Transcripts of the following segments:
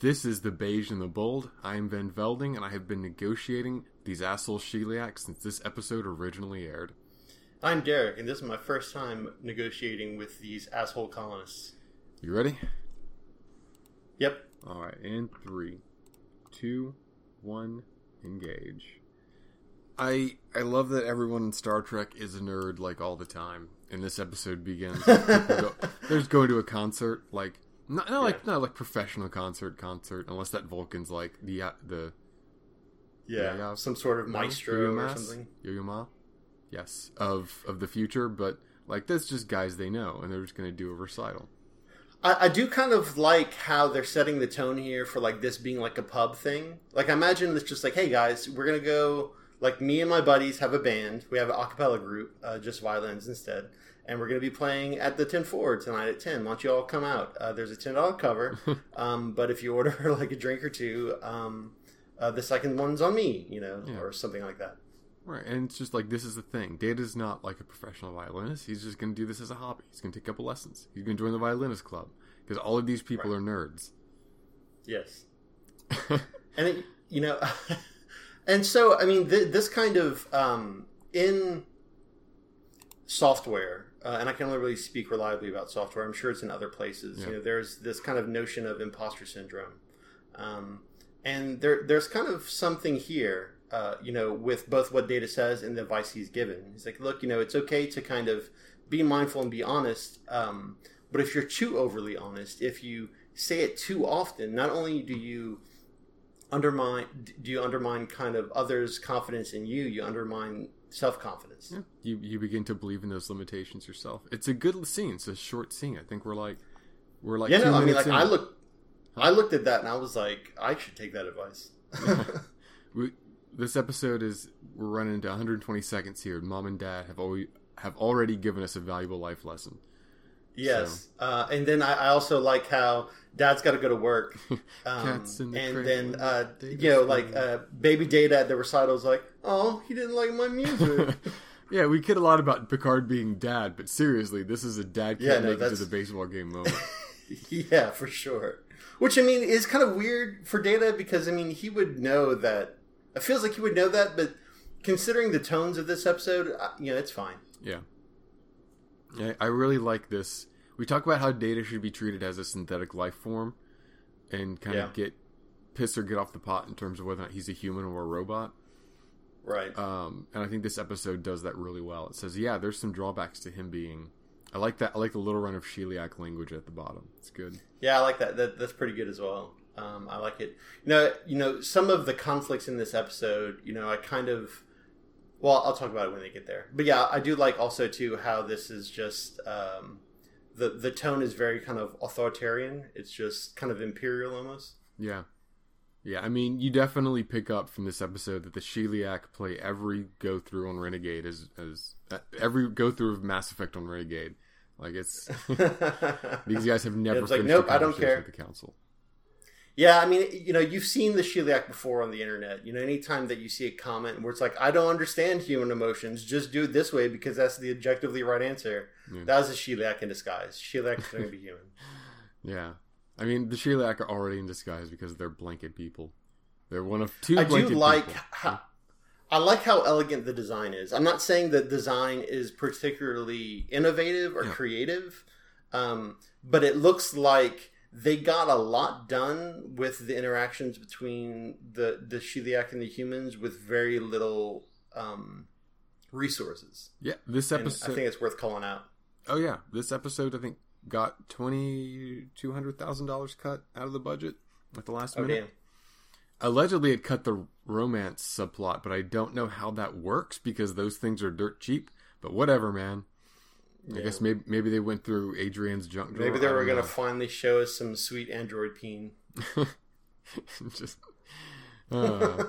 This is the Beige and the Bold. I am Van Velding, and I have been negotiating these asshole Sheliak since this episode originally aired. I'm Derek, and this is my first time negotiating with these asshole colonists. You ready? Yep. All right, in three, two, one, engage. I I love that everyone in Star Trek is a nerd like all the time. And this episode begins. Go, there's going to a concert like not, not like not like professional concert concert unless that Vulcan's like the uh, the yeah, yeah, some sort of maestro or something. Yo-Yo Ma, yes, of of the future, but like that's just guys they know, and they're just going to do a recital. I, I, do kind of like how they're setting the tone here for like this being like a pub thing. Like I imagine it's just like, hey guys, we're gonna go. Like me and my buddies have a band. We have an acapella group, uh, just violins instead and we're going to be playing at the 10 Forward tonight at 10. Why don't you all come out? Uh, there's a $10 cover, um, but if you order like a drink or two, um, uh, the second one's on me, you know, yeah. or something like that. Right, and it's just like this is the thing. Data's not like a professional violinist. He's just going to do this as a hobby. He's going to take a couple lessons. He's going to join the violinist club because all of these people right. are nerds. Yes, and it, you know, and so I mean, th- this kind of um, in software uh, and I can only really speak reliably about software. I'm sure it's in other places. Yeah. You know, there's this kind of notion of imposter syndrome, um, and there there's kind of something here. Uh, you know, with both what Data says and the advice he's given. He's like, look, you know, it's okay to kind of be mindful and be honest, um, but if you're too overly honest, if you say it too often, not only do you undermine do you undermine kind of others' confidence in you, you undermine self confidence. Yeah. You you begin to believe in those limitations yourself. It's a good scene. It's a short scene. I think we're like we're like yeah. No, I mean, like in. I look, I looked at that and I was like, I should take that advice. we, this episode is we're running into 120 seconds here. Mom and Dad have always have already given us a valuable life lesson. Yes, so. uh, and then I, I, also like how Dad's got to go to work, um, the and then uh, you know, like uh, baby Data at the recitals, like, oh, he didn't like my music. yeah, we kid a lot about Picard being dad, but seriously, this is a dad can't yeah, no, make it to the baseball game moment. yeah, for sure. Which I mean is kind of weird for Data because I mean he would know that. It feels like he would know that, but considering the tones of this episode, uh, you know, it's fine. Yeah. Yeah, I really like this. We talk about how Data should be treated as a synthetic life form, and kind yeah. of get piss or get off the pot in terms of whether or not he's a human or a robot. Right. Um, and I think this episode does that really well. It says, yeah, there's some drawbacks to him being. I like that. I like the little run of Sheliak language at the bottom. It's good. Yeah, I like that. that that's pretty good as well. Um, I like it. You know, you know, some of the conflicts in this episode. You know, I kind of well, I'll talk about it when they get there. But yeah, I do like also too how this is just um, the the tone is very kind of authoritarian. It's just kind of imperial almost. Yeah, yeah. I mean, you definitely pick up from this episode that the Sheliak play every go through on Renegade as as uh, every go through of Mass Effect on Renegade. Like it's these guys have never. It's like nope, I don't care. With the council. Yeah, I mean, you know, you've seen the Sheliak before on the internet. You know, anytime that you see a comment where it's like, "I don't understand human emotions," just do it this way because that's the objectively right answer. Yeah. That was a Sheliak in disguise. Sheliak is going to be human. Yeah, I mean, the Sheliak are already in disguise because they're blanket people. They're one of two. I do like how. I like how elegant the design is. I'm not saying that design is particularly innovative or yeah. creative, um, but it looks like they got a lot done with the interactions between the the Sheliak and the humans with very little um, resources. Yeah, this episode. And I think it's worth calling out. Oh yeah, this episode I think got twenty two hundred thousand dollars cut out of the budget at the last oh, minute. Allegedly, it cut the romance subplot, but I don't know how that works because those things are dirt cheap. But whatever, man. I guess maybe maybe they went through Adrian's junk drawer. Maybe they were going to finally show us some sweet Android peen. Just uh,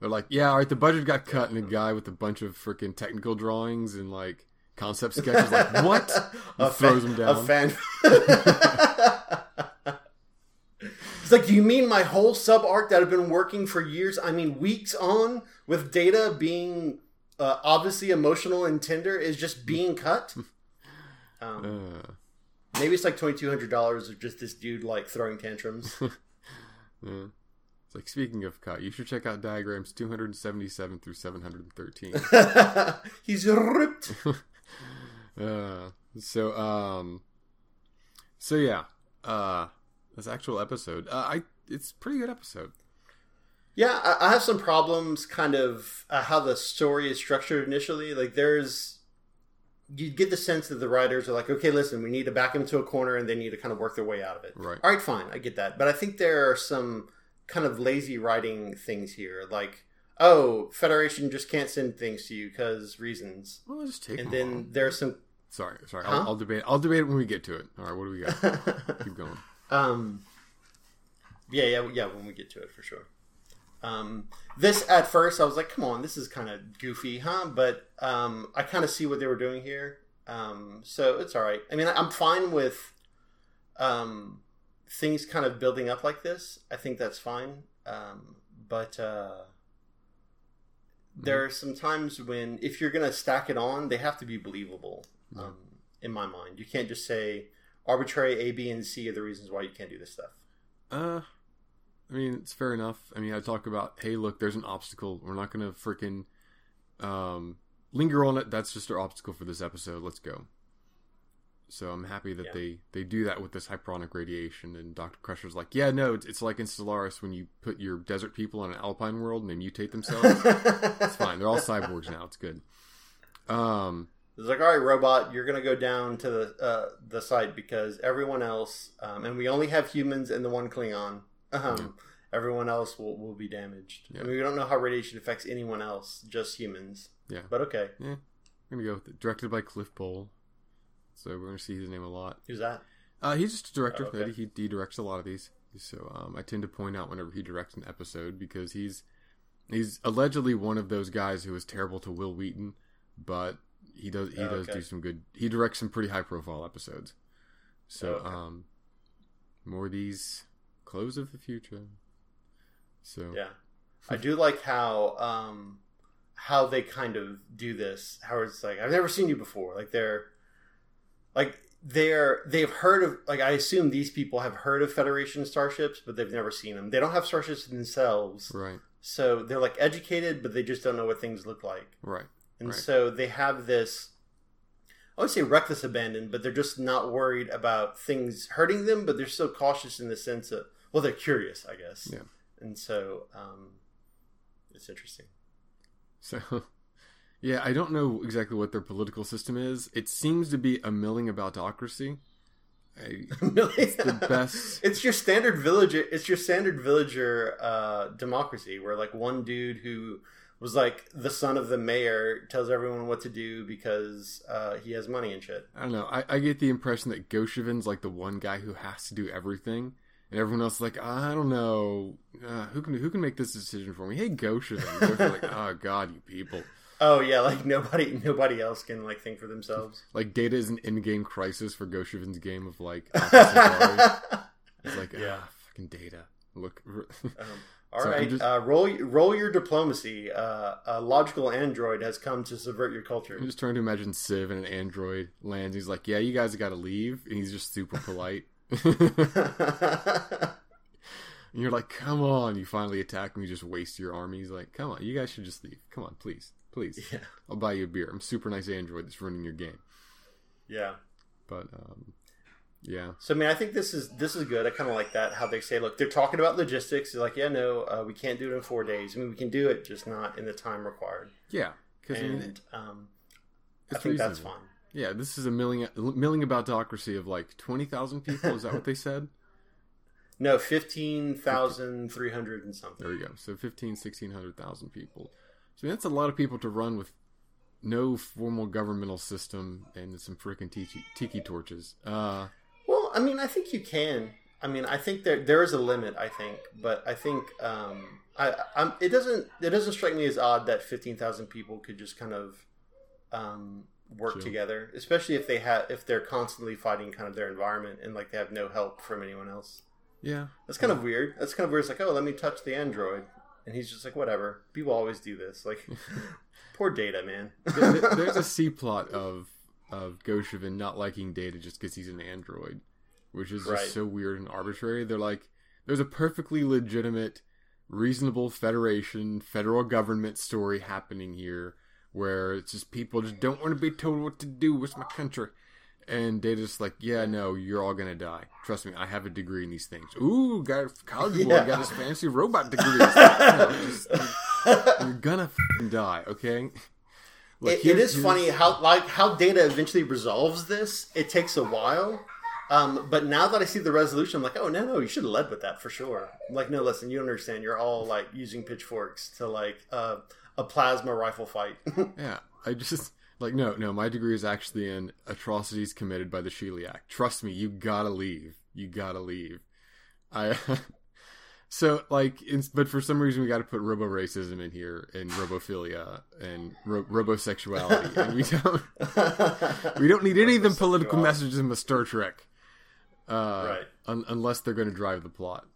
they're like, yeah, all right. The budget got cut, and a guy with a bunch of freaking technical drawings and like concept sketches, like what? throws fan, them down. A fan. It's like, do you mean my whole sub arc that I've been working for years? I mean, weeks on with Data being uh, obviously emotional and tender is just being cut. Um, uh. Maybe it's like twenty two hundred dollars of just this dude like throwing tantrums. Yeah. It's like speaking of cut, you should check out diagrams 277 through 713. He's ripped. uh, so um, so yeah, uh, this actual episode, uh, I it's a pretty good episode. Yeah, I, I have some problems, kind of uh, how the story is structured initially. Like, there's you get the sense that the writers are like, okay, listen, we need to back them to a corner, and they need to kind of work their way out of it. Right. All right, fine, I get that, but I think there are some kind of lazy writing things here, like. Oh, Federation just can't send things to you because reasons. Well, just take and then all. there's some Sorry, sorry. Huh? I'll, I'll debate. I'll debate it when we get to it. All right, what do we got? Keep going. Um, yeah, yeah, yeah. When we get to it, for sure. Um, this at first, I was like, "Come on, this is kind of goofy, huh?" But um, I kind of see what they were doing here, um, so it's all right. I mean, I'm fine with um, things kind of building up like this. I think that's fine. Um, but uh, there are some times when, if you're going to stack it on, they have to be believable. Um, in my mind, you can't just say arbitrary A, B, and C are the reasons why you can't do this stuff. Uh, I mean, it's fair enough. I mean, I talk about, hey, look, there's an obstacle. We're not gonna freaking um linger on it. That's just our obstacle for this episode. Let's go. So I'm happy that Yeah. they they do that with this hyperonic radiation. And Doctor Crusher's like, yeah, no, it's, it's like in Stellaris when you put your desert people on an alpine world and they mutate themselves. it's fine. They're all cyborgs now. It's good. Um, It's like, all right, robot, you're gonna go down to the uh, the site because everyone else, um, and we only have humans and the one Klingon. Um, Everyone else will, will be damaged. Yeah. I mean, we don't know how radiation affects anyone else, just humans. Yeah. But okay, Yeah. I'm gonna go with it. Directed by Cliff Bole. So we're gonna see his name a lot. who's that? Uh, he's just a director. Oh, okay. He, he directs a lot of these. So um, I tend to point out whenever he directs an episode because he's he's allegedly one of those guys who is terrible to Wil Wheaton, but he does he Oh, does okay. do some good. He directs some pretty high profile episodes. So Oh, okay. um, more of these close of the future. So Yeah, I do like how um, how they kind of do this. How it's like I've never seen you before. Like they're like they're they've heard of like I assume these people have heard of Federation starships, but they've never seen them. They don't have starships themselves, right, so they're like educated, but they just don't know what things look like. right, And Right. so they have this I would say reckless abandon, but they're just not worried about things hurting them, but they're still cautious in the sense of well, they're curious, I guess. Yeah. And so um it's interesting. So, yeah, I don't know exactly what their political system is. It seems to be a milling aboutocracy. I, it's the best- It's your standard villager. It's your standard villager uh, democracy, where like one dude who was like the son of the mayor tells everyone what to do because uh, he has money and shit. I don't know. I, I get the impression that Gosheven's like the one guy who has to do everything, and everyone else is like, I don't know, uh, who can who can make this decision for me? Hey, Gosheven. Gosheven like, oh god, you people. Oh yeah, like nobody nobody else can like think for themselves. Like Data is an in-game crisis for Gosheven's game of like. It's like, Yeah. ah, fucking Data. Look, Um, all So right, just- uh, roll roll your diplomacy. Uh, a logical android has come to subvert your culture. I'm just trying to imagine Civ and an android lands. He's like, "Yeah, you guys got to leave," and he's just super polite. And you're like, "Come on!" You finally attack. You just waste your army. He's like, "Come on, you guys should just leave. Come on, please, please. yeah, I'll buy you a beer. I'm super nice android that's running your game." yeah. But um, yeah, So I mean, I think this is this is good. I kind of like that how they say, look, they're talking about logistics. They're like, yeah, no, uh, we can't do it in four days. I mean, we can do it, just not in the time required. yeah, because I mean, um, I think that's fine. Yeah, this is a milling milling aboutocracy of like twenty thousand people. Is that what they said? No, fifteen thousand three hundred and something. There you go. So 15, 1600,000 people. So that's a lot of people to run with no formal governmental system and some freaking tiki, tiki torches. Uh, Well, I mean, I think you can. I mean, I think there there is a limit. I think, but I think um, I I'm, it doesn't it doesn't strike me as odd that fifteen thousand people could just kind of um, work together, especially if they have if they're constantly fighting kind of their environment and like they have no help from anyone else. yeah. That's kind of weird. That's kind of weird. It's like, oh, let me touch the android, and he's just like, whatever. People always do this. Like, poor Data, man. There- there- There's a C plot of of Gosheven not liking Data just because he's an android, which is just so weird and arbitrary. They're like, there's a perfectly legitimate, reasonable Federation, federal government story happening here where it's just people just don't want to be told what to do. with my country? And Data's like, yeah, no, you're all gonna die. Trust me, I have a degree in these things. Ooh, got a college boy, got his fancy robot degree. just, you're gonna die, okay? Look, it, it is funny how like how Data eventually resolves this. It takes a while, um, but now that I see the resolution, I'm like, oh no, no, you should have led with that for sure. I'm like, no, listen, you understand. You're all like using pitchforks to like uh, a plasma rifle fight. yeah, I just like no, no. My degree is actually in atrocities committed by the Sheliak. Trust me, you gotta leave. You gotta leave. I. so like, in, but for some reason we got to put robo racism in here and robophilia and ro- robosexuality, and we don't. we don't need any of them political messages in the Star Trek, uh, right? Un- unless they're going to drive the plot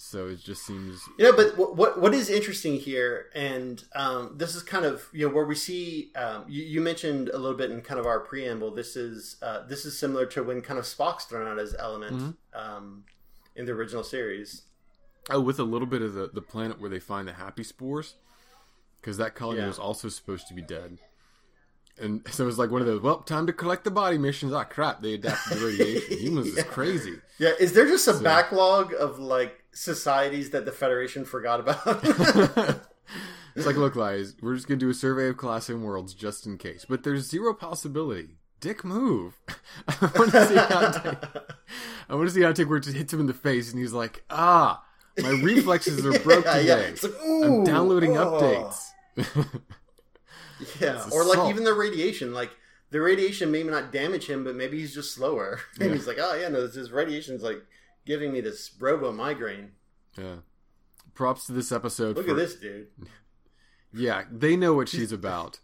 so it just seems yeah but what what is interesting here and um, this is kind of you know where we see um, you, you, mentioned a little bit in kind of our preamble this is uh, this is similar to when kind of Spock's thrown out as element mm-hmm. um, in the original series oh with a little bit of the, the planet where they find the happy spores because that colony yeah. was also supposed to be dead and so it was like one of those, well, time to collect the body missions. Ah, crap, they adapted the radiation. Humans yeah. is crazy. Yeah, is there just a so, backlog of like societies that the Federation forgot about? it's like, look, guys, we're just gonna do a survey of class and worlds just in case, but there's zero possibility. Dick, move! I want to see how. I want to see how Dick where it just hits him in the face, and he's like, ah, my reflexes are broke yeah, today. Yeah. Like, I'm downloading oh. updates. Yeah, or like even the radiation, like the radiation may not damage him, but maybe he's just slower, and yeah. he's like, oh yeah, no, this radiation's like giving me this robo migraine. Yeah. Props to this episode. Look for... at this dude. Yeah, they know what she's about.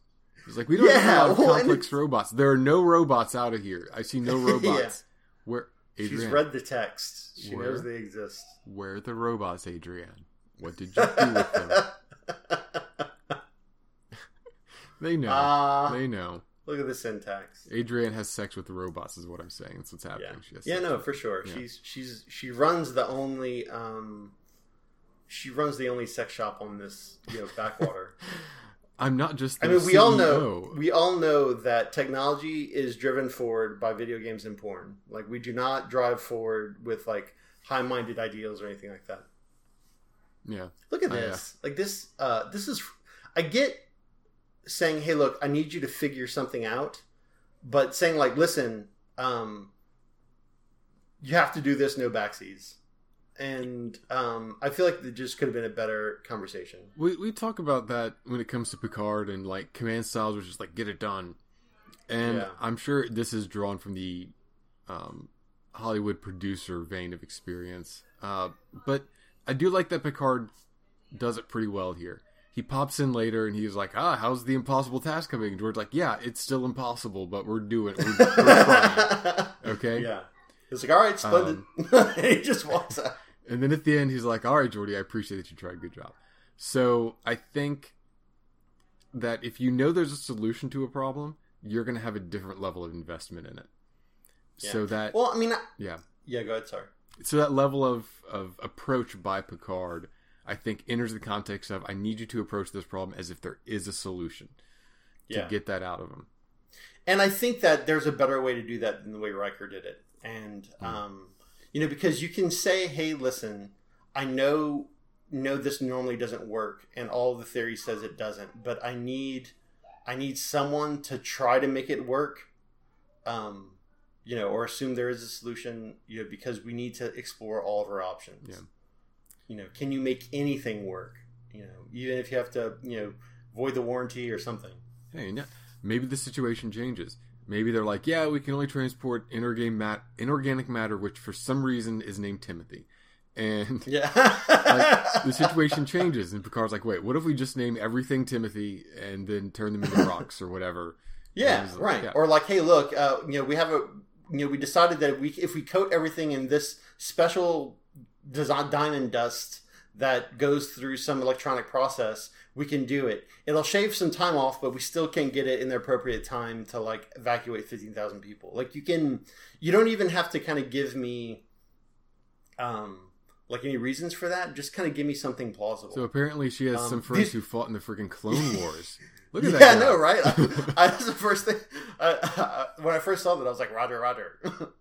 He's like, we don't yeah, have well, complex robots. There are no robots out of here. I see no robots. yeah. Where Adrian, she's read the text. She where, knows they exist. Where are the robots, Adrian? What did you do with them? They know. Uh, they know. Look at the syntax. Adrian has sex with the robots, is what I'm saying. That's what's happening. Yeah, yeah no, for sure. Yeah. She's she's she runs the only um, she runs the only sex shop on this you know backwater. I'm not just. I mean, we CEO. all know we all know that technology is driven forward by video games and porn. Like we do not drive forward with like high-minded ideals or anything like that. Yeah. Look at this. I, uh... Like this. Uh, this is. I get saying, "Hey, look, I need you to figure something out," but saying like, "Listen, um, you have to do this, no backseas." And um, I feel like it just could have been a better conversation. We we talk about that when it comes to Picard and like command styles, which is like get it done. And yeah. I'm sure this is drawn from the um, Hollywood producer vein of experience. Uh, but I do like that Picard does it pretty well here he pops in later and he's like, "Ah, how's the impossible task coming?" Geordi's like, "Yeah, it's still impossible, but we're doing, we're, we're trying." Okay. Yeah. He's like, "All right, splendid." Um, he just walks out. And then at the end, he's like, "All right, Geordi, I appreciate that you tried. Good job." So I think that if you know there's a solution to a problem, you're going to have a different level of investment in it. Yeah. So that well, I mean, I, yeah, yeah. Go ahead. Sorry. So that level of of approach by Picard I think enters the context of I need you to approach this problem as if there is a solution to yeah. get that out of them. And I think that there's a better way to do that than the way Riker did it. And mm. um, you know, because you can say, "Hey, listen, I know know this normally doesn't work, and all the theory says it doesn't, but I need I need someone to try to make it work." Um, you know, or assume there is a solution, you know, because we need to explore all of our options. Yeah you know, can you make anything work? You know, even if you have to, you know, void the warranty or something. Hey, maybe the situation changes. Maybe they're like, yeah, we can only transport inorganic, mat- inorganic matter, which for some reason is named Timothy. And yeah, like, the situation changes, and Picard's like, wait, what if we just name everything Timothy and then turn them into rocks or whatever? Yeah, like, right. Yeah. Or like, hey, look, uh, you know, we have a, you know, we decided that we if we coat everything in this special design diamond dust that goes through some electronic process, we can do it. It'll shave some time off, but we still can't get it in the appropriate time to like evacuate 15,000 people. Like you can, you don't even have to kind of give me, um, like any reasons for that. Just kind of give me something plausible. So apparently, she has Um, some friends who fought in the freaking Clone Wars. Look at yeah, that. I guy. know, right? I, I, that's the first thing. I, I, when I first saw that, I was like, Roger, Roger.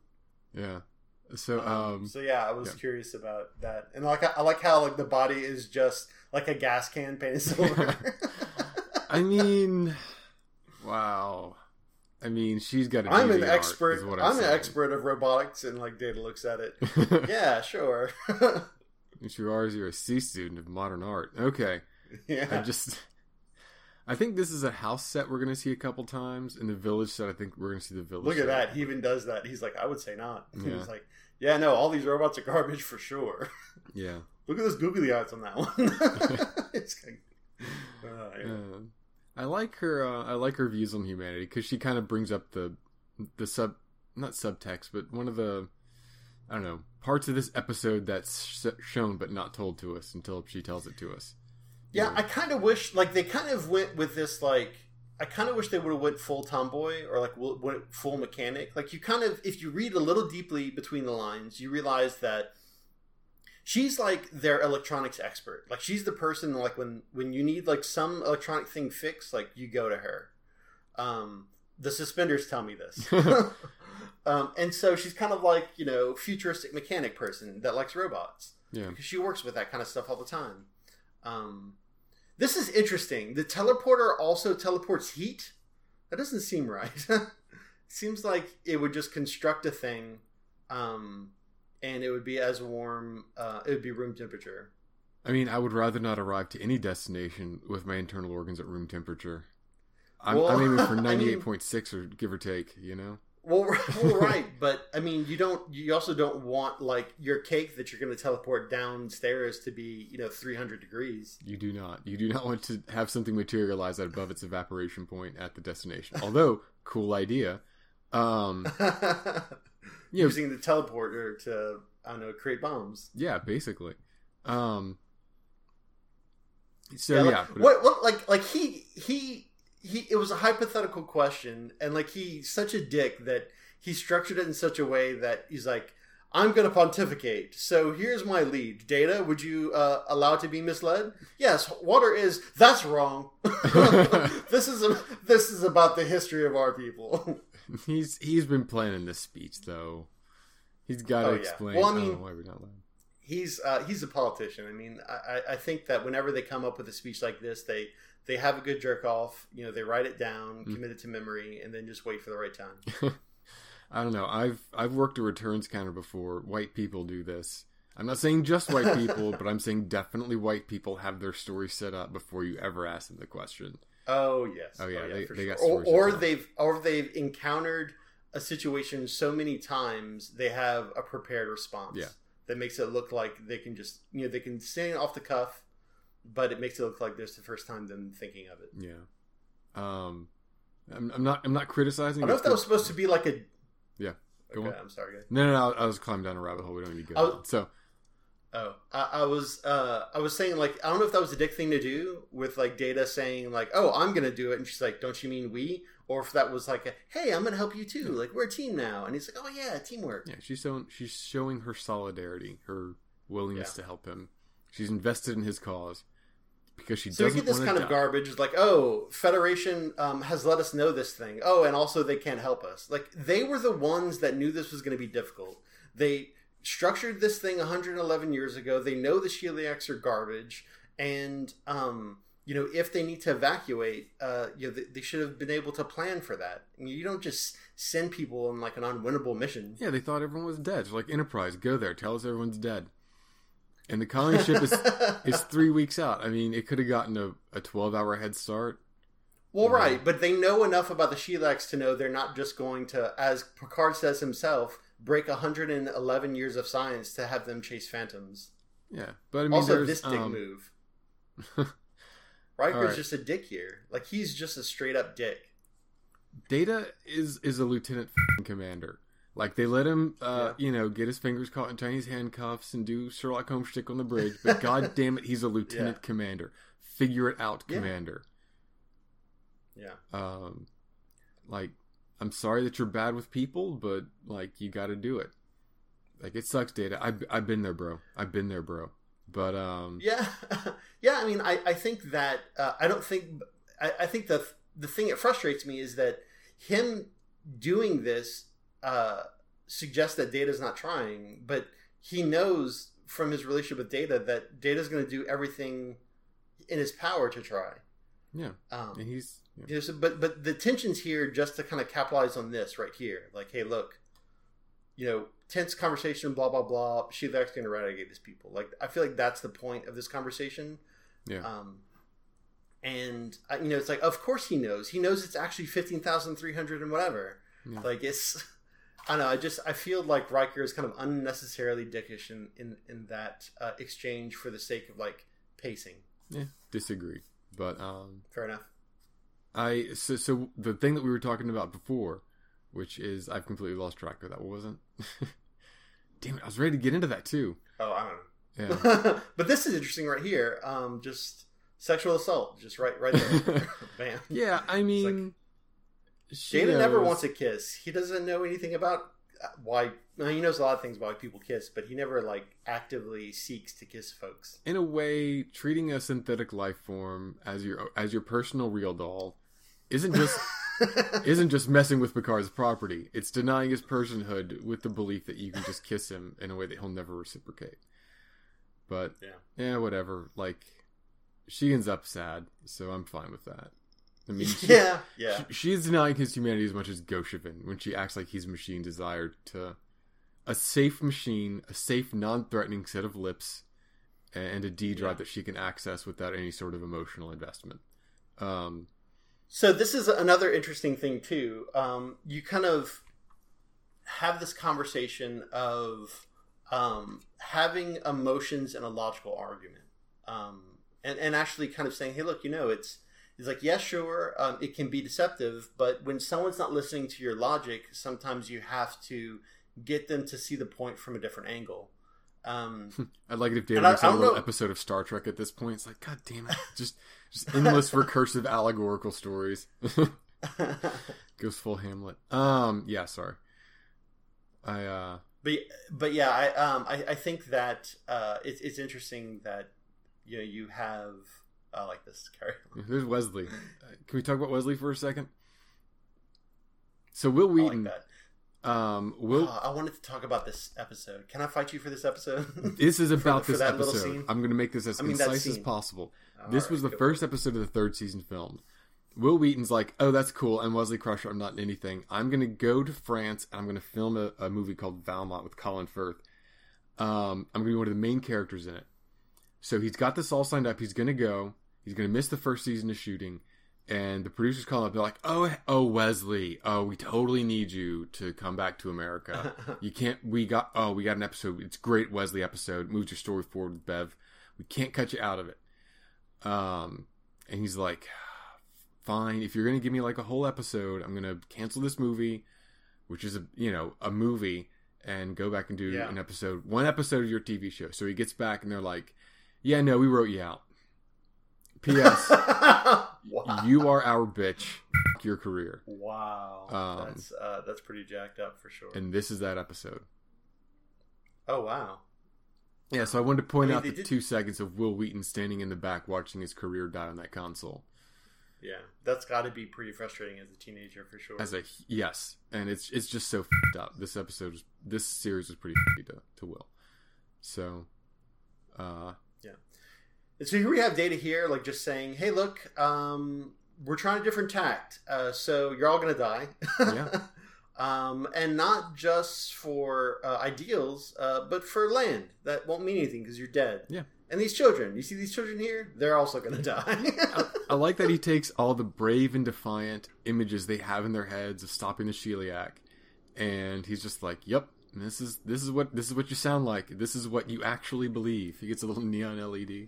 Yeah. So, um, so yeah, I was yeah. curious about that, and like I like how like the body is just like a gas can painted silver. I mean, wow. I mean, she's got. I'm an expert. what I'm an expert of robotics, and like Data looks at it. yeah, sure. you are, you're a C student of modern art. Okay. Yeah. I just. I think this is a house set we're going to see a couple times. In the village set, I think we're going to see the village look at set. that. He even does that. He's like, I would say not. Yeah. He's like, yeah, no, all these robots are garbage for sure. Yeah. Look at those googly eyes on that one. it's like, uh, yeah. Uh, I like her. Uh, I like her views on humanity because she kind of brings up the the sub, not subtext, but one of the I don't know parts of this episode that's sh- shown but not told to us until she tells it to us. Yeah, I kind of wish like they kind of went with this like I kind of wish they would have went full tomboy or like went full mechanic. Like you kind of if you read a little deeply between the lines, you realize that she's like their electronics expert. Like she's the person like when when you need like some electronic thing fixed, like you go to her. Um the suspenders tell me this. um and so she's kind of like, you know, futuristic mechanic person that likes robots yeah. because she works with that kind of stuff all the time. Um, this is interesting. The teleporter also teleports heat. That doesn't seem right. Seems like it would just construct a thing, um, and it would be as warm. Uh, it would be room temperature. I mean, I would rather not arrive to any destination with my internal organs at room temperature. I'm, Well, I'm aiming for ninety eight point six or give or take. You know. Well, well, right, but I mean, you don't. You also don't want like your cake that you're going to teleport downstairs to be, you know, 300 degrees. You do not. You do not want to have something materialize at above its evaporation point at the destination. Although, cool idea. Um, you know, Using the teleporter to, I don't know, create bombs. yeah, basically. Um, so Yeah, yeah, like, what, what, like, like he, he, he. It was a hypothetical question, and like he's such a dick that he structured it in such a way that he's like, "I'm going to pontificate. So here's my lead. Data, would you uh, allow to be misled? Yes. Water is. That's wrong. this is a, this is about the history of our people. he's he's been planning this speech though. He's got to Oh, yeah. explain. Well, I oh, mean- why we're not loud. he's uh, he's a politician. I mean, I- I think that whenever they come up with a speech like this, they they have a good jerk off. You know, they write it down, Mm. commit it to memory, and then just wait for the right time. I don't know. I've I've worked a returns counter before. White people do this. I'm not saying just white people, but I'm saying definitely white people have their story set up before you ever ask them the question. Oh yes. Oh, yeah, they- for they got Or, or they've or they've encountered a situation so many times they have a prepared response. Yeah. That makes it look like they can just you know they can say it off the cuff, but it makes it look like this is the first time them thinking of it. Yeah. Um, I'm, I'm not I'm not criticizing. I don't know if that was supposed to be like a. Yeah. Go Okay, on. I'm sorry, guys. No, no, no. I was climbing down a rabbit hole. We don't need to go. Was- So Oh, I, I was uh, I was saying like I don't know if that was a dick thing to do with like Data saying like oh I'm gonna do it and she's like don't you mean we or if that was like a, hey I'm gonna help you too like we're a team now and he's like oh yeah teamwork yeah, she's showing she's showing her solidarity, her willingness Yeah. to help him. She's invested in his cause because she so we doesn't get this kind die. of garbage it's like oh Federation um, has let us know this thing oh and also they can't help us like they were the ones that knew this was gonna be difficult they structured this thing 111 years ago they know the Sheliaks are garbage and um you know, if they need to evacuate, uh, you know, they, they should have been able to plan for that. I mean, you don't just send people on like an unwinnable mission. Yeah, they thought everyone was dead. So like Enterprise, go there, tell us everyone's dead. And the colony ship is is three weeks out. I mean, it could have gotten a, a twelve hour head start. well, Yeah. right, but they know enough about the Sheliaks to know they're not just going to, as Picard says himself, break 111 years of science to have them chase phantoms. Yeah, but I mean, also, this dick um, move. Riker's Alright. just a dick here. Like he's just a straight up dick. Data is is a lieutenant f***ing commander. Like they let him, uh, you know, get his fingers caught in Chinese handcuffs and do Sherlock Holmes shtick on the bridge. But god damn it, he's a lieutenant Yeah. commander. Figure it out, Yeah. commander. Yeah. Um, like I'm sorry that you're bad with people, but like you got to do it. Like it sucks, Data. I've I've been there, bro. I've been there, bro. But um, yeah, yeah. I mean, I I think that uh, I don't think I, I think the the thing that frustrates me is that him doing this uh, suggests that Data's not trying, but he knows from his relationship with Data that Data's going to do everything in his power to try. Yeah, um, and he's yeah. but but the tensions here just to kind of capitalize on this right here, like, hey, look, you know, tense conversation, blah blah blah. She's actually going to eradicate these people. Like, I feel like that's the point of this conversation. Yeah. Um, and you know, it's like, of course he knows. He knows it's actually fifteen thousand three hundred and whatever. Yeah. Like it's I know. I just I feel like Riker is kind of unnecessarily dickish in in, in that uh, exchange for the sake of like pacing. Yeah, disagree, but um, fair enough. I so so the thing that we were talking about before, which is I've completely lost track of that. What wasn't? Damn it! I was ready to get into that too. Oh, I don't know. Yeah, but this is interesting right here. Um, just sexual assault, just right right there. Bam. Yeah, I mean Data knows. never wants a kiss. He doesn't know anything about uh, why. Well, he knows a lot of things about why people kiss, but he never like actively seeks to kiss folks. In a way, treating a synthetic life form as your as your personal real doll isn't just isn't just messing with Picard's property. It's denying his personhood with the belief that you can just kiss him in a way that he'll never reciprocate. But yeah, yeah, whatever. Like she ends up sad, so I'm fine with that. I mean, she, yeah, yeah. She, she's denying his humanity as much as Gosheven when she acts like he's a machine desired to a safe machine, a safe, non-threatening set of lips, and a D drive yeah. that she can access without any sort of emotional investment. Um, so this is another interesting thing too. Um, you kind of have this conversation of um, having emotions and a logical argument, um, and and actually kind of saying, "Hey, look, you know, it's He's like, yeah, sure, um, it can be deceptive, but when someone's not listening to your logic, sometimes you have to get them to see the point from a different angle. Um, I'd like it if David was a little know. episode of Star Trek at this point. It's like, God damn it, just just endless recursive allegorical stories. Goes full Hamlet. Um, yeah, sorry. I uh, but but yeah, I um, I, I think that uh, it's it's interesting that you know you have I like this. Carry There's Wesley. Uh, can we talk about Wesley for a second? So Wil Wheaton. Like um, Will oh, I wanted to talk about this episode. Can I fight you for this episode? this is about for, this for episode. I'm going to make this as I mean, concise as possible. this right, was the first episode of the third season filmed. Wil Wheaton's like, "Oh, that's cool," and Wesley Crusher, I'm not in anything. I'm going to go to France and I'm going to film a, a, movie called Valmont with Colin Firth. Um, I'm going to be one of the main characters in it. So he's got this all signed up. He's going to go. He's going to miss the first season of shooting. And the producers call up. They're like, "Oh, oh, Wesley. Oh, we totally need you to come back to America. you can't. We got. Oh, we got an episode. It's great, Wesley episode. Moves your story forward with Bev. We can't cut you out of it." Um, and he's like, "Fine. If you're going to give me like a whole episode, I'm going to cancel this movie, which is a you know a movie, and go back and do yeah. an episode, one episode of your TV show." So he gets back, and they're like, "Yeah, no, we wrote you out." P.S. wow. You are our bitch. Your career. Wow. Um, that's uh, that's pretty jacked up for sure. And this is that episode. Oh wow. Yeah, so I wanted to point I mean, out the did... two seconds of Wil Wheaton standing in the back watching his career die on that console. Yeah, that's got to be pretty frustrating as a teenager for sure. As a yes, and it's it's just so up. This episode, this series was pretty to to Will. So, uh, so here we have Data here, like just saying, "Hey, look, um, we're trying a different tact, uh, so you're all gonna die." yeah. um, and not just for uh, ideals, uh, but for land that won't mean anything because you're dead. Yeah. And these children, you see these children here? They're also going to die. I, I, like that he takes all the brave and defiant images they have in their heads of stopping the Sheliak, and he's just like, "Yep, this is this is what this is what you sound like. This is what you actually believe." He gets a little neon LED.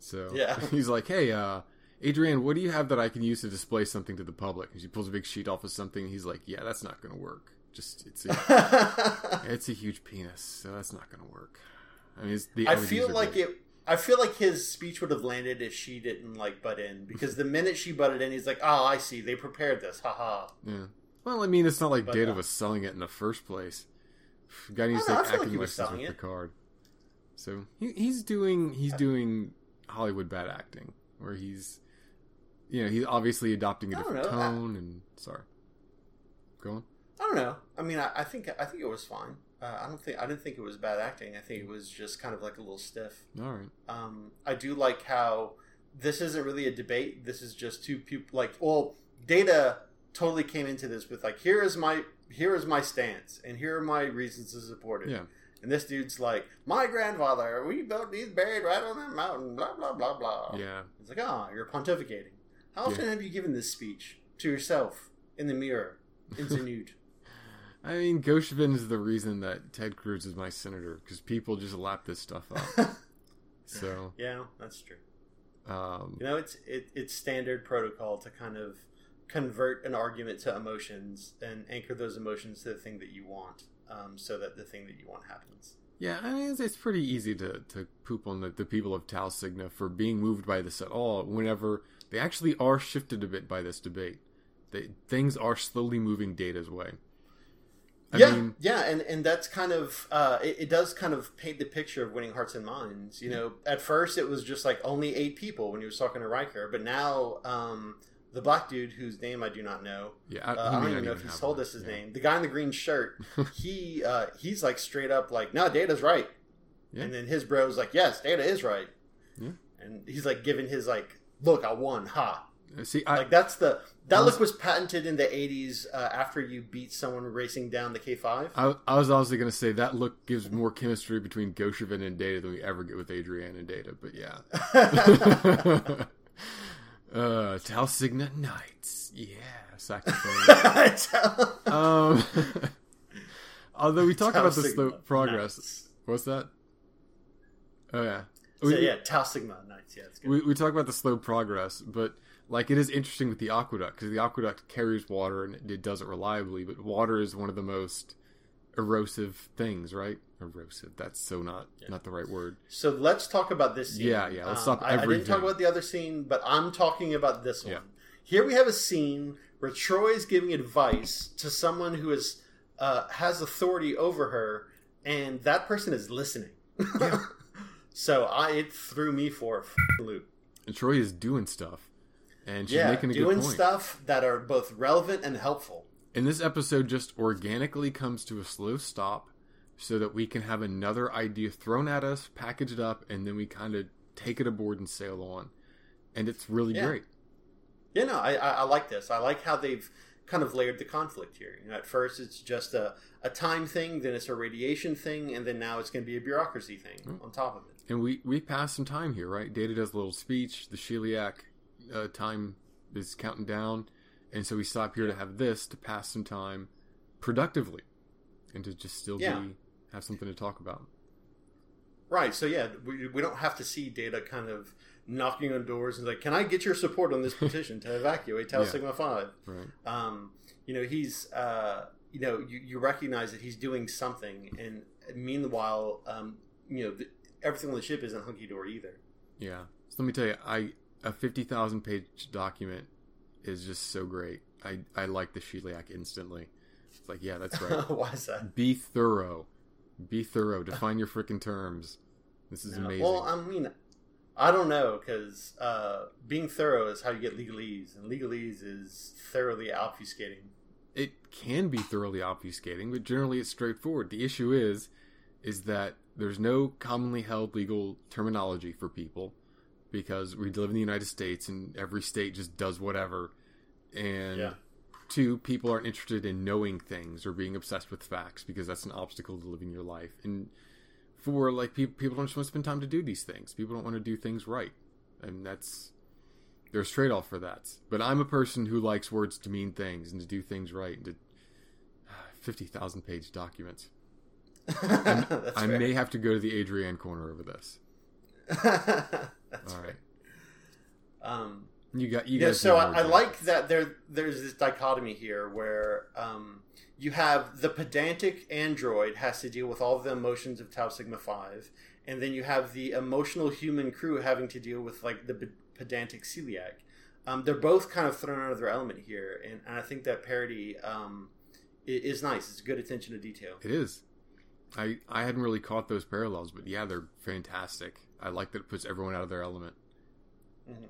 So yeah. he's like, "Hey, uh, Adrian, what do you have that I can use to display something to the public?" And she pulls a big sheet off of something. he's like, "Yeah, that's not going to work. Just it's a, it's a huge penis, so that's not going to work." I mean, the I feel like it. I feel like his speech would have landed if she didn't like butt in because the minute she butted in, he's like, "Oh, I see. They prepared this. Haha." Yeah. Well, I mean, it's not like but, Data uh, was selling it in the first place. Guy needs to take acting like lessons with it. Picard. So he, he's doing he's doing Hollywood bad acting, where he's you know he's obviously adopting a different tone I, and sorry, go on. I don't know. I mean, I, I think I think it was fine. Uh, I don't think I didn't think it was bad acting. I think it was just kind of like a little stiff. All right. Um, I do like how this isn't really a debate. This is just two people. Like, well, Data totally came into this with like, here is my here is my stance, and here are my reasons to support it. Yeah. And this dude's like, my grandfather, we built these buried right on that mountain, blah blah blah blah. Yeah. It's like, ah, oh, you're pontificating. How often yeah. have you given this speech to yourself in the mirror, into nude? I mean, Gosheven is the reason that Ted Cruz is my senator because people just lap this stuff up. so yeah, that's true. Um, you know, it's it, it's standard protocol to kind of convert an argument to emotions and anchor those emotions to the thing that you want, um, so that the thing that you want happens. Yeah, I mean, it's, it's pretty easy to, to poop on the, the people of Tau Cygna for being moved by this at all whenever they actually are shifted a bit by this debate. They, things are slowly moving Data's way. I yeah, mean, yeah, and and that's kind of uh, it, it, does kind of paint the picture of winning hearts and minds. You know, at first it was just like only eight people when he was talking to Riker, but now um, the black dude whose name I do not know. Yeah, I, uh, I don't even know if he's told us his yeah. name. The guy in the green shirt, he uh, he's like straight up like, no, Data's right. Yeah. And then his bro's like, yes, Data is right. Yeah. And he's like giving his like, look, I won, ha. See, I, like that's the that was, look was patented in the '80s uh, after you beat someone racing down the K5. I, I was honestly going to say that look gives more chemistry between Gosheven and Data than we ever get with Adrian and Data. But yeah, uh, Tau Cygna Nights, yeah, saxophone. um, although we talk Tau about the slow progress, Nights. what's that? Oh yeah. So, we, yeah, Tau Cygna Nights. Yeah, we we talk about the slow progress, but like it is interesting with the aqueduct because the aqueduct carries water and it does it reliably, but water is one of the most erosive things, right? Erosive. That's so not yeah. not the right word. So let's talk about this scene. Yeah, yeah. Let's um, stop. Everything. I, I, didn't talk about the other scene, but I'm talking about this one. Yeah. Here we have a scene where Troi is giving advice to someone who is uh, has authority over her, and that person is listening. Yeah. so I it threw me for a loop. And Troi is doing stuff and she's yeah, making a doing good point. stuff that are both relevant and helpful. And this episode just organically comes to a slow stop so that we can have another idea thrown at us, package it up, and then we kind of take it aboard and sail on. And it's really yeah. great. Yeah, no, I, I, I, like this. I like how they've kind of layered the conflict here. You know, at first it's just a, a time thing, then it's a radiation thing, and then now it's going to be a bureaucracy thing mm. on top of it. And we, we pass some time here, right? Data does a little speech. The Sheliak uh, time is counting down, and so we stop here to have this to pass some time productively, and to just still yeah. be have something to talk about. Right. So yeah, we, we don't have to see Data kind of knocking on doors and like, "Can I get your support on this petition to evacuate Tau yeah. Cygna Five? Right. Um, you know, he's uh, you know you, you recognize that he's doing something, and meanwhile, um, you know, the, everything on the ship isn't hunky dory either. Yeah. So let me tell you, I a 50,000 page document is just so great. I, I like the Sheliak instantly. It's like, yeah, that's right. Why is that? Be thorough. Be thorough. Define your freaking terms. This is no. amazing. Well, I mean, I don't know because uh, being thorough is how you get legalese, and legalese is thoroughly obfuscating. It can be thoroughly obfuscating, but generally it's straightforward. The issue is, is that there's no commonly held legal terminology for people because we live in the United States and every state just does whatever. And yeah. two, people aren't interested in knowing things or being obsessed with facts because that's an obstacle to living your life. And four, like people, people don't just want to spend time to do these things. People don't want to do things right, and that's there's trade off for that. But I'm a person who likes words to mean things and to do things right and to uh, fifty thousand page documents. I may have to go to the Adrienne corner over this. That's All right. Um, you got you. Yeah, so I, I like that there. There's this dichotomy here where um, you have the pedantic android has to deal with all the emotions of Tau Cygna Five, and then you have the emotional human crew having to deal with like the pedantic Sheliak. Um, they're both kind of thrown out of their element here, and, and I think that parody um, is nice. It's good attention to detail. It is. I I hadn't really caught those parallels, but yeah, they're fantastic. I like that it puts everyone out of their element. Mm-hmm.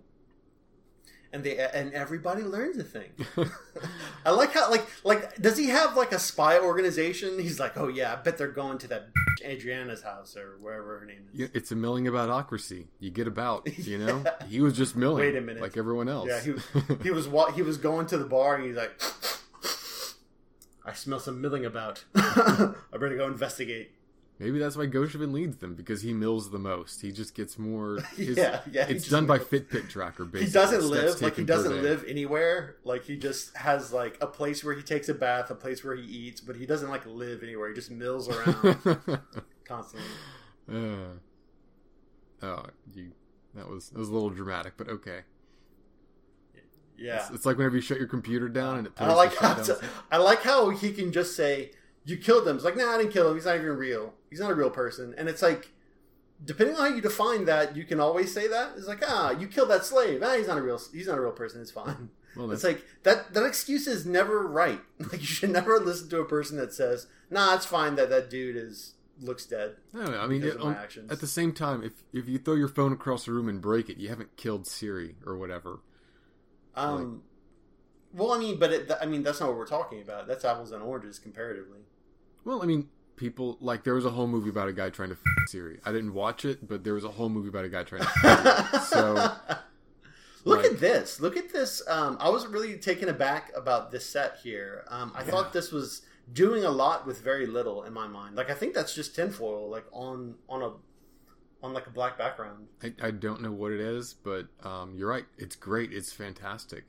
And they and everybody learns a thing. I like how like like does he have like a spy organization? He's like, oh yeah, I bet they're going to that Adriana's house or wherever her name is. Yeah, it's a milling about ocracy. You get about, you know. yeah. He was just milling. Wait a minute, like everyone else. Yeah, he was he was he was going to the bar and he's like, I smell some milling about. I better go investigate. Maybe that's why Gosheven leads them because he mills the most. He just gets more. His, yeah, yeah. It's done by Fitbit tracker. Basically, he doesn't live like he doesn't live anywhere. Like he just has like a place where he takes a bath, a place where he eats, but he doesn't like live anywhere. He just mills around constantly. Uh, oh, you. That was that was a little dramatic, but okay. Yeah, it's, it's like whenever you shut your computer down and it. I like how to, I like how he can just say you killed him. It's like, nah, I didn't kill him. He's not even real. He's not a real person. And it's like, depending on how you define that, you can always say that. It's like, ah, you killed that slave. Ah, he's not a real. He's not a real person. It's fine. Well, it's like that. That excuse is never right. Like you should never listen to a person that says, "Nah, it's fine that that dude is looks dead." I. I mean, it, um, at the same time, if if you throw your phone across the room and break it, you haven't killed Siri or whatever. Um. Like, well, I mean, but it, I mean, that's not what we're talking about. That's apples and oranges comparatively. Well, I mean, people like there was a whole movie about a guy trying to f- Siri. I didn't watch it, but there was a whole movie about a guy trying to. F- so look like, at this. Look at this. Um, I was really taken aback about this set here. Um, I yeah. thought this was doing a lot with very little in my mind. Like I think that's just tinfoil, like on on a on like a black background. I, I don't know what it is, but um, you're right. It's great. It's fantastic.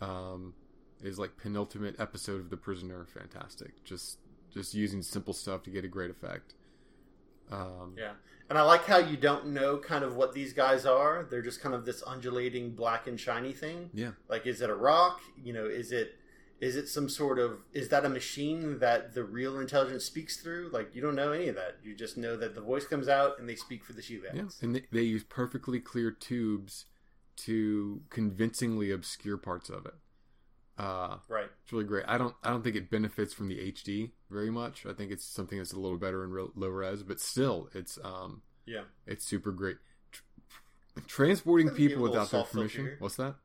Um, is like penultimate episode of The Prisoner. Fantastic. Just just using simple stuff to get a great effect. Um, yeah, and I like how you don't know kind of what these guys are. They're just kind of this undulating black and shiny thing. Yeah, like is it a rock? You know, is it is it some sort of is that a machine that the real intelligence speaks through? Like you don't know any of that. You just know that the voice comes out and they speak for the Sheliaks. Yeah, and they, they use perfectly clear tubes to convincingly obscure parts of it. Uh, right. It's really great. I don't I don't think it benefits from the HD very much. I think it's something that's a little better in real, low res, but still, it's um yeah, it's super great. transporting people without their permission. What's that?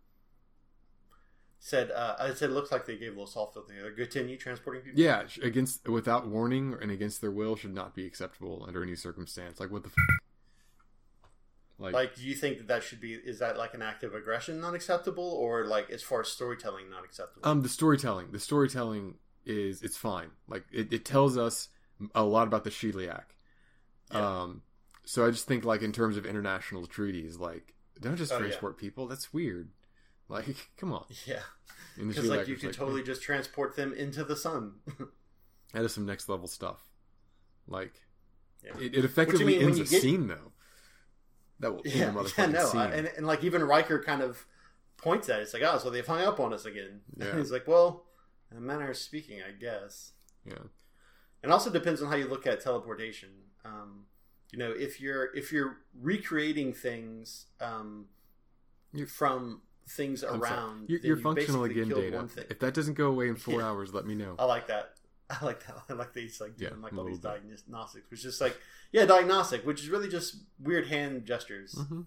Said uh, I said it looks like they gave a little soft filter. They're continue transporting people. Yeah, against without warning and against their will should not be acceptable under any circumstance. Like what the. F- like, like, do you think that that should be? Is that like an act of aggression not acceptable, or like as far as storytelling not acceptable? Um, the storytelling, the storytelling is it's fine. Like it, it tells us a lot about the Sheliak. Yeah. Um, so I just think like in terms of international treaties, like don't just oh, transport yeah. people. That's weird. Like, come on. Yeah. Because like you could like, totally just transport them into the sun. that is some next level stuff. Like, yeah. it, it effectively ends a get... scene though. That will yeah, yeah no, I, and, and like even Riker kind of points at it. It's like, oh, so they've hung up on us again. Yeah. he's like, well, a manner of speaking, I guess. Yeah. And also depends on how you look at teleportation. Um, you know, if you're if you're recreating things um, you're, from things I'm around, you're, you're you functional again, data. If that doesn't go away in four yeah. hours, let me know. I like that. I like that. I like these like doing yeah, like all these bit. diagnostics, which is just like yeah, diagnostic, which is really just weird hand gestures. Mm-hmm.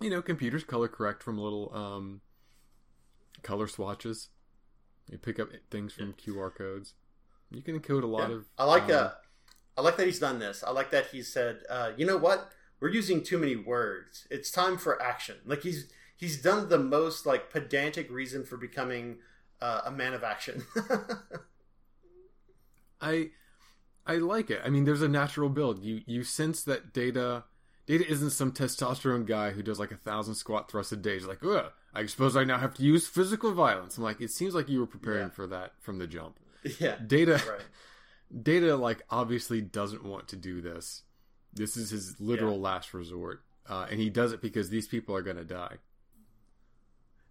You know, computers color correct from little um, color swatches. You pick up things from yeah. QR codes. You can encode a lot yeah. of. I like um, uh, I like that he's done this. I like that he said, uh, you know what? We're using too many words. It's time for action. Like he's he's done the most like pedantic reason for becoming uh, a man of action. I I like it. I mean, there's a natural build. You you sense that Data Data isn't some testosterone guy who does like a thousand squat thrusts a day. He's like, ugh, I suppose I now have to use physical violence. I'm like, it seems like you were preparing yeah. for that from the jump. Yeah. Data right. Data like obviously doesn't want to do this. This is his literal yeah. last resort. Uh, and he does it because these people are gonna die.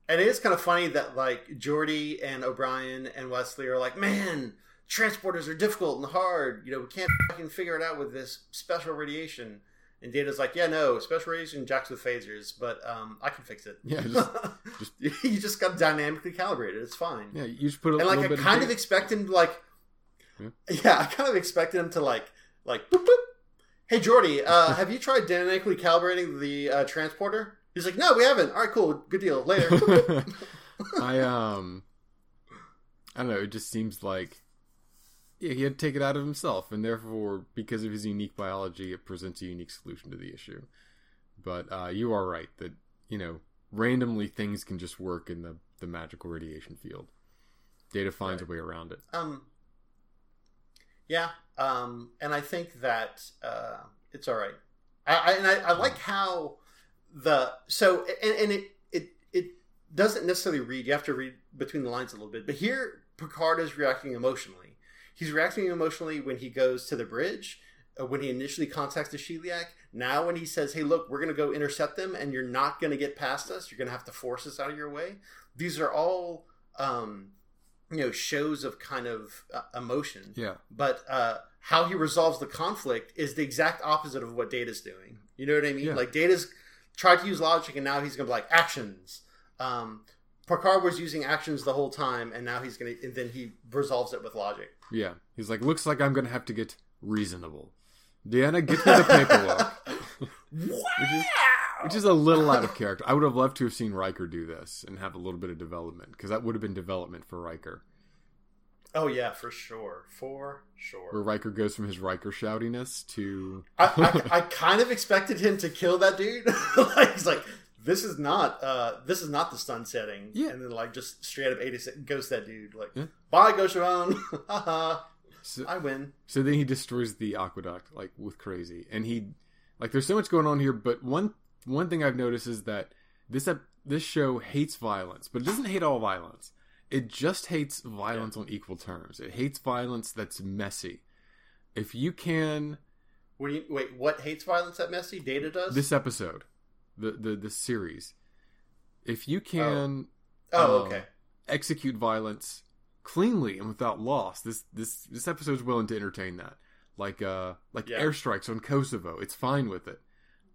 And it is kind of funny that like Geordi and O'Brien and Wesley are like, man, transporters are difficult and hard. You know, we can't fucking figure it out with this special radiation. And Data's like, yeah, no, special radiation jacks with phasers, but um, I can fix it. Yeah, just, just you just got to dynamically calibrate it. It's fine. Yeah, you just put a and like I kind of, expect him to like. Yeah. yeah, I kind of expected him to like like boop boop. Hey Geordi, uh, have you tried dynamically calibrating the uh, transporter? He's like, no, we haven't. All right, cool, good deal. Later. I um, I don't know. It just seems like he had to take it out of himself, and therefore, because of his unique biology, it presents a unique solution to the issue. But uh, you are right that you know randomly things can just work in the the magical radiation field. Data finds right. a way around it. Um. Yeah. Um. And I think that uh, it's all right. I, I and I, I like how the so and, and it it it doesn't necessarily read. You have to read between the lines a little bit. But here, Picard is reacting emotionally. He's reacting emotionally when he goes to the bridge. Uh, when he initially contacts the Sheliak, now when he says, "Hey, look, we're going to go intercept them, and you're not going to get past us. You're going to have to force us out of your way." These are all um, you know shows of kind of uh, emotion. Yeah. But uh, how he resolves the conflict is the exact opposite of what Data's doing. You know what I mean? Yeah. Like Data's tried to use logic, and now he's gonna be like actions. Um, Picard was using actions the whole time, and now he's gonna, and then he resolves it with logic. Yeah, he's like, looks like I'm gonna have to get reasonable. Deanna, get to the paperwork. wow! which, is, which is a little out of character. I would have loved to have seen Riker do this and have a little bit of development because that would have been development for Riker. Oh yeah, for sure, for sure. Where Riker goes from his Riker shoutiness to I, I, I kind of expected him to kill that dude. like he's like, this is not uh this is not the stun setting. Yeah, and then like just straight up eighty ghost that dude. Like, yeah. bye, Gosheven. so, I win. So then he destroys the aqueduct like with crazy, and he like there's so much going on here. But one one thing I've noticed is that this this show hates violence, but it doesn't hate all violence. It just hates violence yeah. on equal terms. It hates violence that's messy. If you can, what do you wait? What hates violence that messy? Data does this episode, the the the series. If you can, oh, oh um, okay, execute violence cleanly and without loss. This this this episode is willing to entertain that. Like uh like yeah. airstrikes on Kosovo, it's fine with it.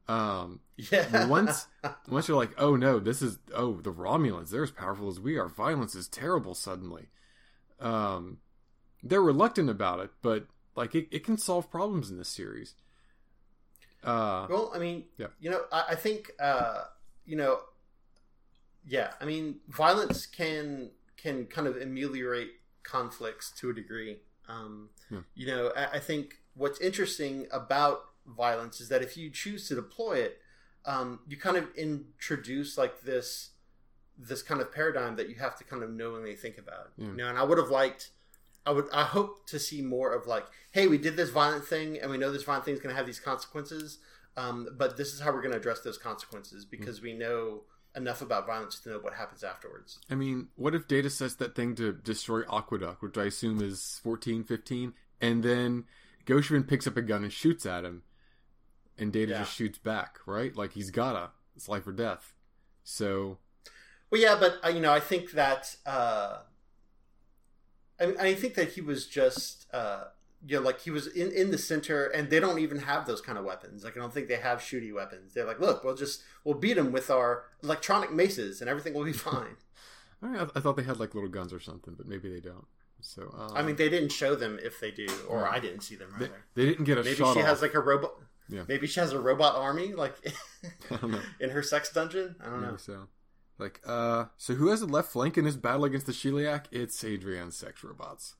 Um, yeah. once once you're like, oh no, this is oh the Romulans, they're as powerful as we are. Violence is terrible. Suddenly, um, they're reluctant about it, but like it, it can solve problems in this series. Uh, well, I mean, yeah. you know, I, I think, uh, you know, yeah, I mean, violence can can kind of ameliorate conflicts to a degree. Um, yeah. You know, I, I think what's interesting about violence is that if you choose to deploy it, um, you kind of introduce like this this kind of paradigm that you have to kind of knowingly think about. Yeah. You know, and I would have liked I would I hope to see more of like, hey, we did this violent thing and we know this violent thing is gonna have these consequences. Um, but this is how we're gonna address those consequences because mm we know enough about violence to know what happens afterwards. I mean, what if Data sets that thing to destroy Aqueduct, which I assume is 14, 15, and then Gosheven picks up a gun and shoots at him and Data yeah. just shoots back, right? Like he's gotta. It's life or death. So. Well, yeah, but uh, you know, I think that uh, I, I think that he was just uh, you know, like he was in in the center, and they don't even have those kind of weapons. Like I don't think they have shooty weapons. They're like, look, we'll just we'll beat them with our electronic maces, and everything will be fine. I, I thought they had like little guns or something, but maybe they don't. So um, I mean, they didn't show them if they do, or. I didn't see them. They, they, didn't get a. Maybe she off. has like a robot. Yeah. Maybe she has a robot army, like in her sex dungeon. I don't Maybe know. So, like, uh, so who has the left flank in his battle against the Sheliak? It's Adrian's sex robots.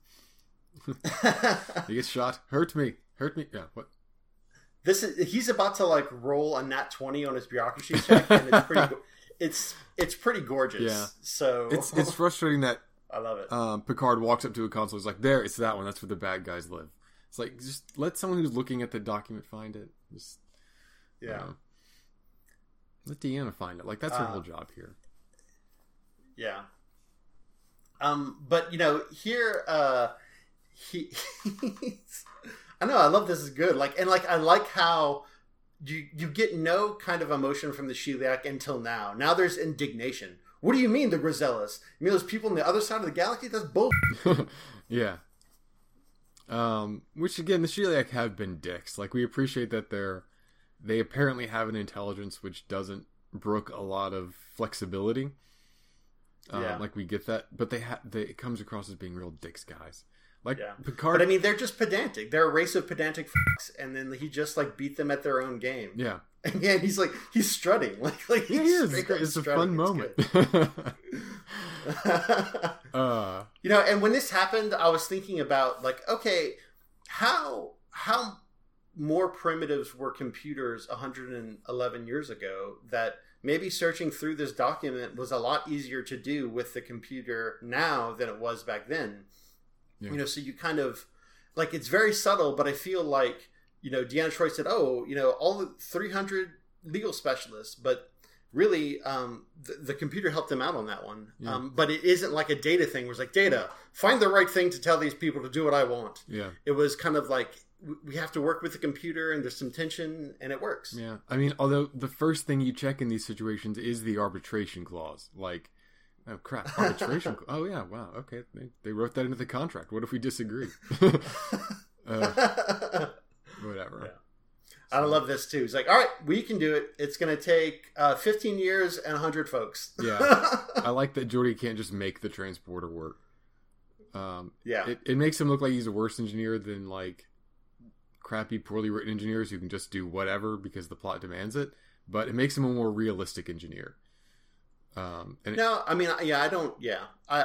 he gets shot. Hurt me. Hurt me. Yeah. What? This is he's about to like roll a nat twenty on his bureaucracy check, and it's pretty. it's it's pretty gorgeous. Yeah. So it's it's frustrating that I love it. Um, Picard walks up to a console. He's like, "There, it's that one. That's where the bad guys live." It's like just let someone who's looking at the document find it. Just yeah. Uh, let Deanna find it. Like that's her uh, whole job here. Yeah. Um, but you know, here uh he I know, I love this is good. Like and like I like how you you get no kind of emotion from the Sheliak until now. Now there's indignation. What do you mean the Grizzelas? You mean those people on the other side of the galaxy? That's bull. yeah, um, which again, the Sheliak have been dicks. Like we appreciate that they're they apparently have an intelligence which doesn't brook a lot of flexibility. Um, yeah. Like we get that, but they have they it comes across as being real dicks, guys. Like Yeah. Picard. But I mean, they're just pedantic. They're a race of pedantic fucks, and then he just like beat them at their own game. yeah, And yeah, he's like he's strutting, like like yeah, he's he is. It's, a fun moment. uh, you know, and when this happened, I was thinking about like, okay, how how more primitives were computers 111 years ago that maybe searching through this document was a lot easier to do with the computer now than it was back then. Yeah. You know, so you kind of like it's very subtle, but I feel like you know Deanna Troi said, "Oh, you know, all the 300 legal specialists," but really, um, the, the computer helped them out on that one. Yeah. Um, but it isn't like a data thing. Where it's like data, find the right thing to tell these people to do what I want. yeah, It was kind of like we have to work with the computer, and there's some tension, and it works. yeah. I mean, although the first thing you check in these situations is the arbitration clause. Like, oh crap, arbitration. cla- oh yeah, wow. Okay, they, they wrote that into the contract. What if we disagree? uh, whatever. Yeah. I love this too. He's like, "All right, we can do it. It's going to take uh, 15 years and 100 folks." Yeah. I like that Geordi can't just make the transporter work. Um, yeah. it, it makes him look like he's a worse engineer than like crappy, poorly written engineers who can just do whatever because the plot demands it. But it makes him a more realistic engineer. Um, and it- No, I mean, yeah, I don't. Yeah, I,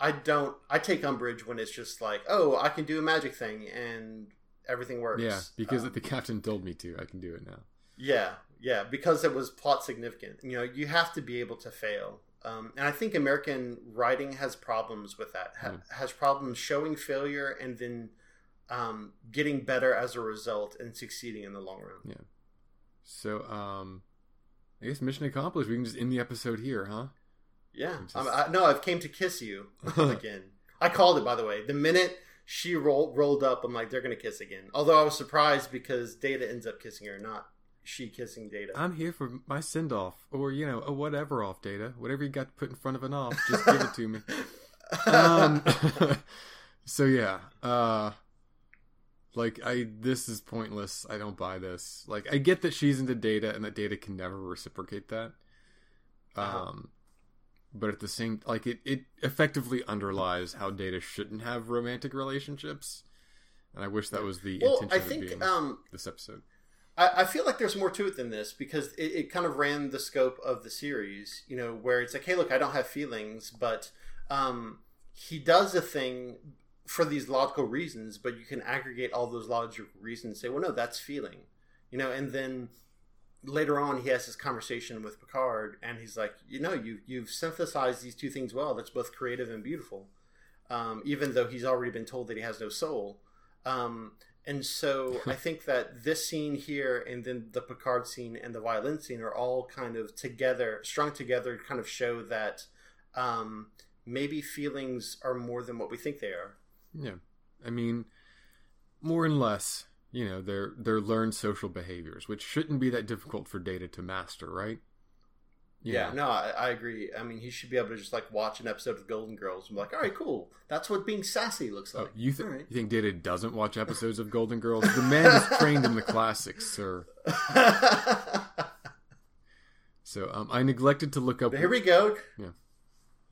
I, I don't. I take umbrage when it's just like, oh, I can do a magic thing and everything works. yeah, because Um, the captain told me to, I can do it now. yeah, yeah, because it was plot significant. You know, you have to be able to fail. Um, and I think American writing has problems with that. Ha- Has problems showing failure and then um, getting better as a result and succeeding in the long run. Yeah. So, um, I guess mission accomplished. We can just end the episode here, huh? Yeah. Just- I'm, I, no, I've came to kiss you again. I called it, by the way. The minute she rolled rolled up, I'm like, they're gonna kiss again. Although I was surprised because Data ends up kissing her, not she kissing Data. I'm here for my send off, or you know, a whatever off data, whatever you got to put in front of an off, just give it to me. um so yeah uh like i this is pointless. I don't buy this. Like i get that she's into data and that data can never reciprocate that. Uh-huh. um but at the same like it it effectively underlies how data shouldn't have romantic relationships. And i wish that was the well, intention I of think being um, this episode. I, I feel like there's more to it than this because it, it kind of ran the scope of the series, you know, where it's like, hey, look, I don't have feelings, but um, he does a thing for these logical reasons, but you can aggregate all those logical reasons and say, well, no, that's feeling, you know, and then later on he has this conversation with Picard and he's like, you know, you, you've synthesized these two things well. That's both creative and beautiful, um, even though he's already been told that he has no soul. Um, and so I think that this scene here and then the Picard scene and the violin scene are all kind of together, strung together, kind of show that um, maybe feelings are more than what we think they are. Yeah i mean more and less you know they're they're learned social behaviors which shouldn't be that difficult for data to master right You Yeah, know? no, I, I agree. I mean, he should be able to just like watch an episode of Golden Girls and be like, all right, cool. That's what being sassy looks Oh, like. you, th- All right. you think Data doesn't watch episodes of Golden Girls? The man is trained in the classics, sir. So um, I neglected to look up. Here we go. Yeah.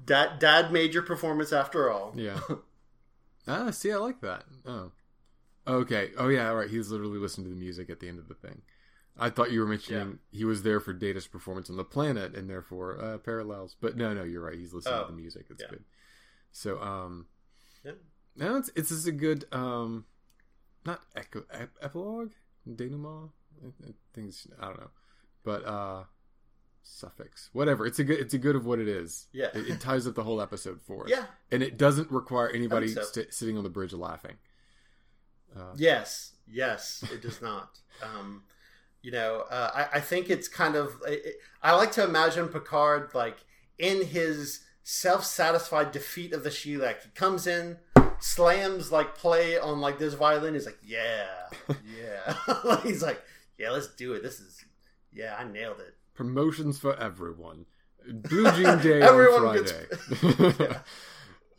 Dad, dad made your performance after all. Yeah. ah, see, I like that. Oh. Okay. Oh, yeah. All right. He's literally listening to the music at the end of the thing. I thought you were mentioning he was there for Data's performance on the planet and therefore uh, parallels. But no, no, you're right. He's listening Oh, to the music. It's yeah. good. So, um, Yeah. no, it's it's just a good um, not echo ep- epilogue denouement. I- I Things I don't know, but uh, suffix whatever. It's a good it's a good of what it is. Yeah. it, it ties up the whole episode for us. Yeah. and it doesn't require anybody so. st- sitting on the bridge laughing. Uh, Yes, yes, it does not. Um, you know, uh, I, I think it's kind of. It, I like to imagine Picard like in his self-satisfied defeat of the Sheliak. He comes in, slams like play on like this violin. He's like, yeah, yeah. He's like, yeah, let's do it. This is, yeah, I nailed it. Promotions for everyone. Blue Jean Day Everyone on gets- Friday.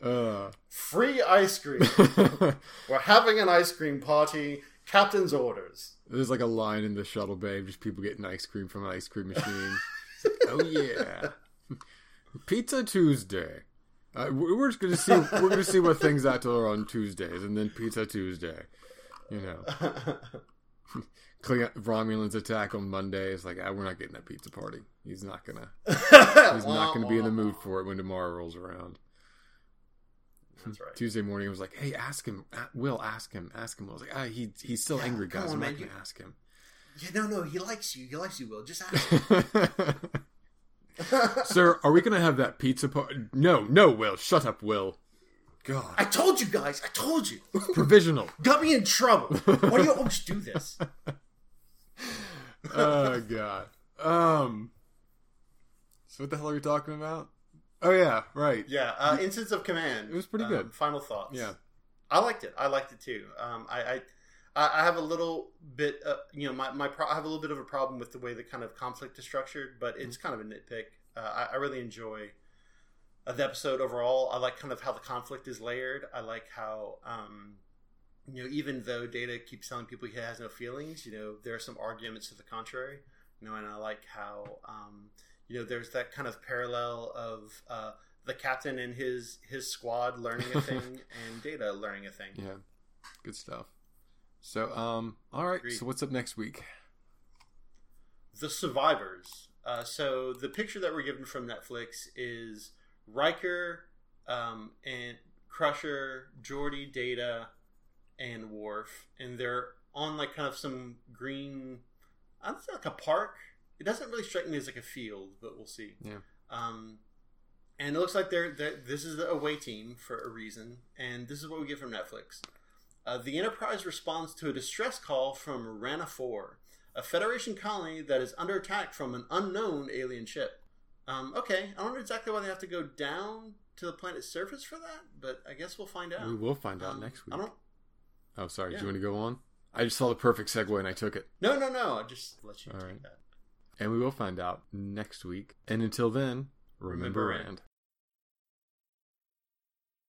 uh, Free ice cream. We're having an ice cream party. Captain's orders. there's like a line in the shuttle bay of just people getting ice cream from an ice cream machine. Oh yeah, Pizza Tuesday. Uh, we're just gonna see. We're gonna see what things till on Tuesdays, and then Pizza Tuesday. You know, Romulan's attack on Monday is like, ah, we're not getting that pizza party. He's not gonna. He's not gonna be in the mood for it when tomorrow rolls around. That's right. Tuesday morning, I was like, "Hey, ask him. Will ask him. Ask him." I was like, "Ah, he he's still Yeah, angry, guys. on, I'm not gonna you- ask him." Yeah, no, no, he likes you. He likes you, Will. Just ask him. Sir, are we gonna have that pizza party? No, no, Will. Shut up, Will. God, I told you guys. I told you. provisional. Got me in trouble. Why do you always do this? oh God. Um. So what the hell are we talking about? Oh yeah, right. Yeah, uh, Ensigns of Command. It was pretty Um, good. Final thoughts. Yeah. I liked it. I liked it too. Um, I, I, I I have a little bit, uh, you know, my, my pro- I have a little bit of a problem with the way the kind of conflict is structured, but it's Mm-hmm. kind of a nitpick. Uh, I, I really enjoy uh, the episode overall. I like kind of how the conflict is layered. I like how, um, you know, even though Data keeps telling people he has no feelings, you know, there are some arguments to the contrary. You know, and I like how, um, you know, there's that kind of parallel of uh, the captain and his his squad learning a thing and Data learning a thing. Yeah. Good stuff. So, um, all right. Agreed. So what's up next week? The Survivors. Uh, so the picture that we're given from Netflix is Riker um, and Crusher, Geordi, Data, and Worf, and they're on like kind of some green. I don't know, like a park. It doesn't really strike me as like a field, but we'll see. Yeah. Um, and it looks like they're, they're this is the away team for a reason, and this is what we get from Netflix. Uh, the Enterprise responds to a distress call from Rana 4, a Federation colony that is under attack from an unknown alien ship. Um, okay, I don't know exactly why they have to go down to the planet's surface for that, but I guess we'll find out. We will find out Um, next week. I don't. Oh, sorry. Do you want to go on? I just saw the perfect segue and I took it. No, no, no. I just let you All take right. that. And we will find out next week. And until then, remember, Remember Rand. Rand.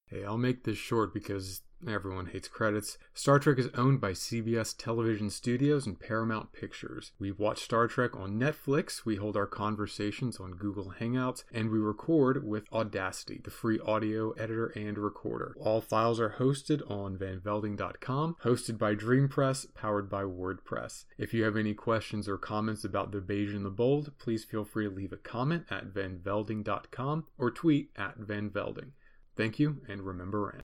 Hey, I'll make this short because everyone hates credits. Star Trek is owned by CBS Television Studios and Paramount Pictures. We watch Star Trek on Netflix, we hold our conversations on Google Hangouts, and we record with Audacity, the free audio editor and recorder. All files are hosted on vanvelding.com, hosted by DreamPress, powered by WordPress. If you have any questions or comments about the Beige and the Bold, please feel free to leave a comment at vanvelding.com or tweet at vanvelding. Thank you, and remember Rand.